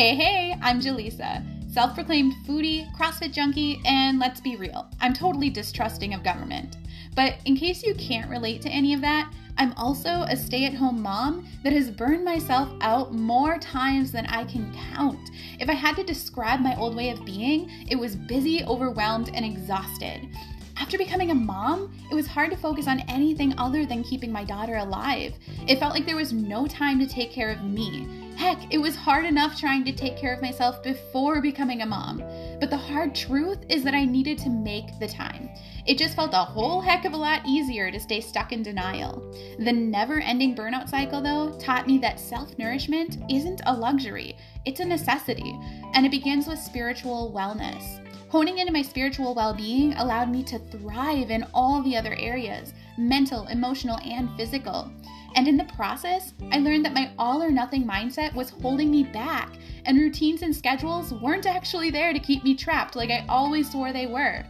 Hey, hey, I'm Jillisa, self proclaimed foodie, CrossFit junkie, and let's be real, I'm totally distrusting of government. But in case you can't relate to any of that, I'm also a stay at home mom that has burned myself out more times than I can count. If I had to describe my old way of being, it was busy, overwhelmed, and exhausted. After becoming a mom, it was hard to focus on anything other than keeping my daughter alive. It felt like there was no time to take care of me. Heck, it was hard enough trying to take care of myself before becoming a mom. But the hard truth is that I needed to make the time. It just felt a whole heck of a lot easier to stay stuck in denial. The never ending burnout cycle, though, taught me that self nourishment isn't a luxury, it's a necessity, and it begins with spiritual wellness. Honing into my spiritual well being allowed me to thrive in all the other areas mental, emotional, and physical. And in the process, I learned that my all or nothing mindset was holding me back, and routines and schedules weren't actually there to keep me trapped like I always swore they were.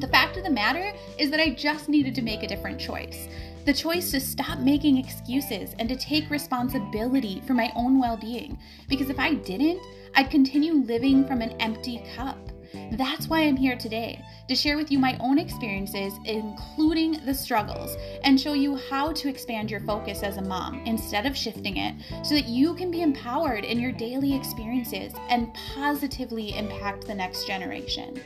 The fact of the matter is that I just needed to make a different choice. The choice to stop making excuses and to take responsibility for my own well being. Because if I didn't, I'd continue living from an empty cup. That's why I'm here today to share with you my own experiences, including the struggles, and show you how to expand your focus as a mom instead of shifting it so that you can be empowered in your daily experiences and positively impact the next generation.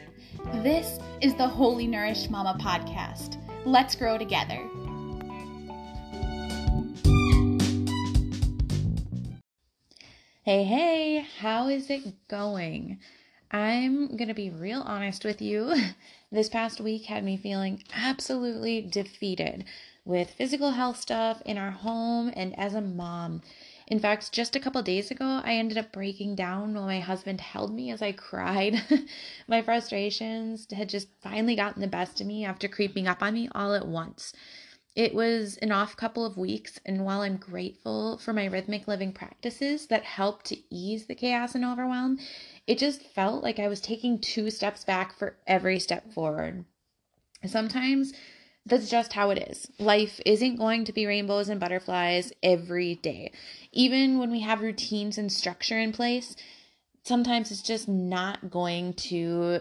This is the Wholly Nourished Momma podcast. Let's grow together. Hey, hey, how is it going? I'm going to be real honest with you. This past week had me feeling absolutely defeated with physical health stuff in our home and as a mom. In fact, just a couple days ago, I ended up breaking down while my husband held me as I cried. my frustrations had just finally gotten the best of me after creeping up on me all at once. It was an off couple of weeks, and while I'm grateful for my rhythmic living practices that help to ease the chaos and overwhelm, it just felt like I was taking two steps back for every step forward. Sometimes that's just how it is. Life isn't going to be rainbows and butterflies every day. Even when we have routines and structure in place, sometimes it's just not going to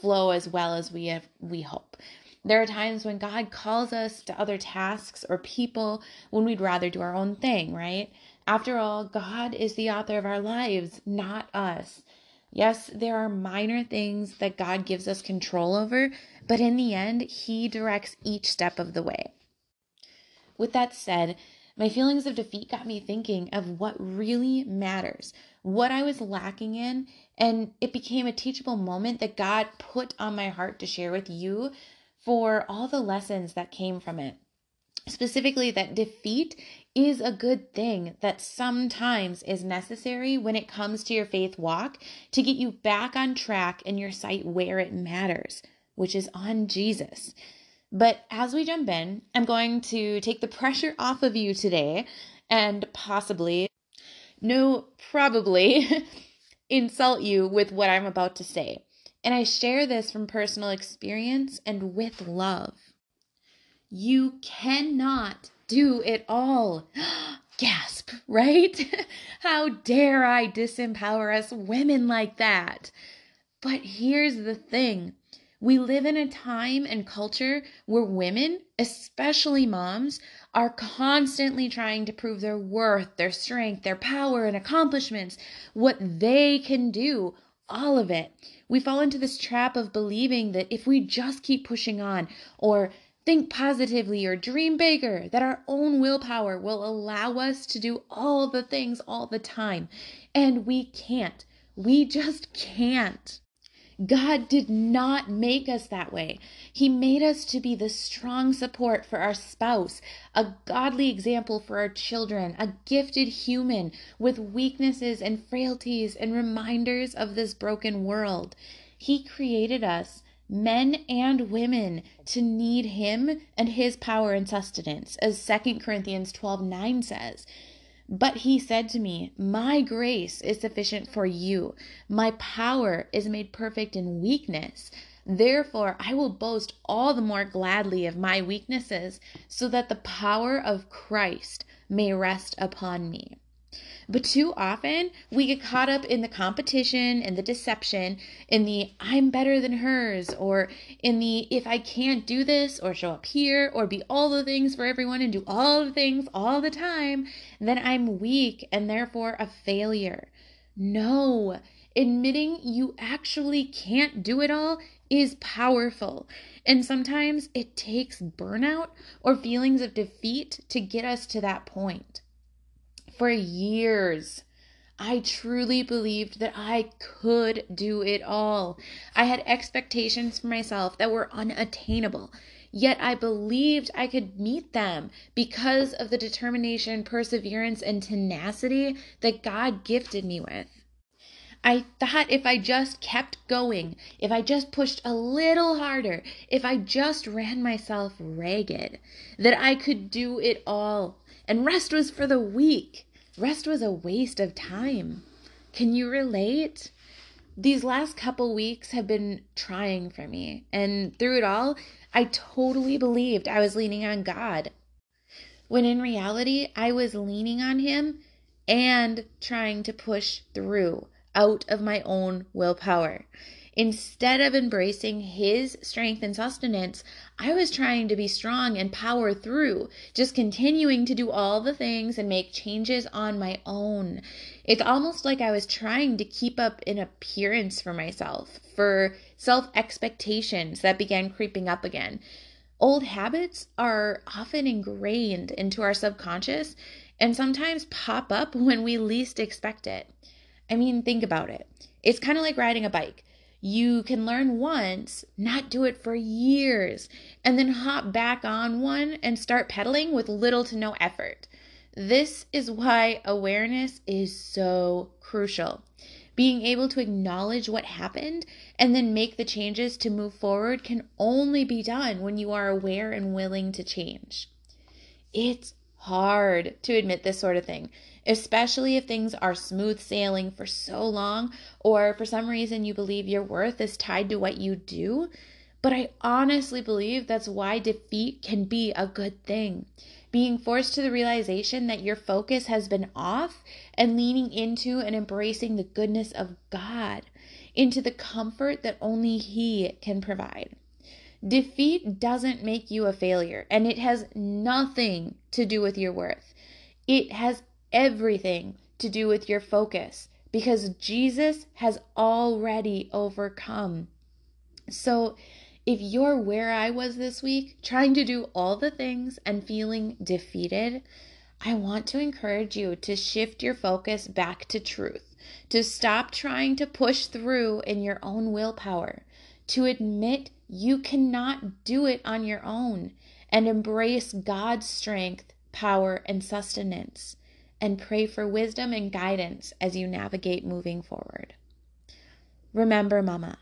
flow as well as we have we hope. There are times when God calls us to other tasks or people when we'd rather do our own thing, right? After all, God is the author of our lives, not us. Yes, there are minor things that God gives us control over, but in the end, He directs each step of the way. With that said, my feelings of defeat got me thinking of what really matters, what I was lacking in, and it became a teachable moment that God put on my heart to share with you for all the lessons that came from it. Specifically, that defeat is a good thing that sometimes is necessary when it comes to your faith walk to get you back on track in your sight where it matters, which is on Jesus. But as we jump in, I'm going to take the pressure off of you today and possibly, no, probably, insult you with what I'm about to say. And I share this from personal experience and with love. You cannot do it all. Gasp, right? How dare I disempower us women like that? But here's the thing we live in a time and culture where women, especially moms, are constantly trying to prove their worth, their strength, their power, and accomplishments, what they can do, all of it. We fall into this trap of believing that if we just keep pushing on or think positively or dream bigger, that our own willpower will allow us to do all the things all the time. And we can't. We just can't. God did not make us that way. He made us to be the strong support for our spouse, a godly example for our children, a gifted human with weaknesses and frailties and reminders of this broken world. He created us men and women to need him and his power and sustenance as 2 corinthians 12 9 says but he said to me my grace is sufficient for you. My power is made perfect in weakness. Therefore i will boast all the more gladly of my weaknesses so that the power of christ may rest upon me But too often we get caught up in the competition and the deception, in the I'm better than hers, or in the if I can't do this or show up here or be all the things for everyone and do all the things all the time, then I'm weak and therefore a failure. No, admitting you actually can't do it all is powerful. And sometimes it takes burnout or feelings of defeat to get us to that point for years. I truly believed that I could do it all. I had expectations for myself that were unattainable, yet I believed I could meet them because of the determination, perseverance, and tenacity that God gifted me with. I thought if I just kept going, if I just pushed a little harder, if I just ran myself ragged, that I could do it all. And rest was for the weak. Rest was a waste of time. Can you relate? These last couple weeks have been trying for me, and through it all, I totally believed I was leaning on God. When in reality, I was leaning on Him and trying to push through out of my own willpower. Instead of embracing his strength and sustenance, I was trying to be strong and power through, just continuing to do all the things and make changes on my own. It's almost like I was trying to keep up an appearance for myself, for self expectations that began creeping up again. Old habits are often ingrained into our subconscious and sometimes pop up when we least expect it. I mean, think about it. It's kind of like riding a bike. You can learn once, not do it for years, and then hop back on one and start pedaling with little to no effort. This is why awareness is so crucial. Being able to acknowledge what happened and then make the changes to move forward can only be done when you are aware and willing to change. It's hard to admit this sort of thing, especially if things are smooth sailing for so long or for some reason you believe your worth is tied to what you do. But I honestly believe that's why defeat can be a good thing. Being forced to the realization that your focus has been off and leaning into and embracing the goodness of God, into the comfort that only He can provide. Defeat doesn't make you a failure, and it has nothing to do with your worth. It has everything to do with your focus because Jesus has already overcome. So, if you're where I was this week, trying to do all the things and feeling defeated, I want to encourage you to shift your focus back to truth, to stop trying to push through in your own willpower, to admit you cannot do it on your own and embrace God's strength, power, and sustenance, and pray for wisdom and guidance as you navigate moving forward. Remember, Mama,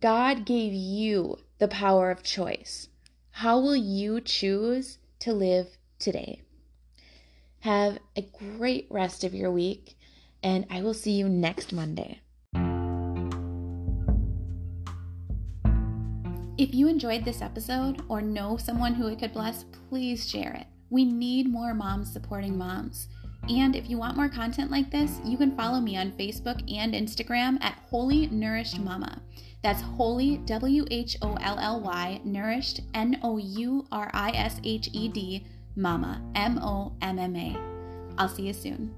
God gave you the power of choice. How will you choose to live today? Have a great rest of your week, and I will see you next Monday. If you enjoyed this episode or know someone who it could bless, please share it. We need more moms supporting moms. And if you want more content like this, you can follow me on Facebook and Instagram at Wholly Nourished Momma. That's Wholly, W H O L L Y, Nourished, N O U R I S H E D, Momma, M O M M A. I'll see you soon.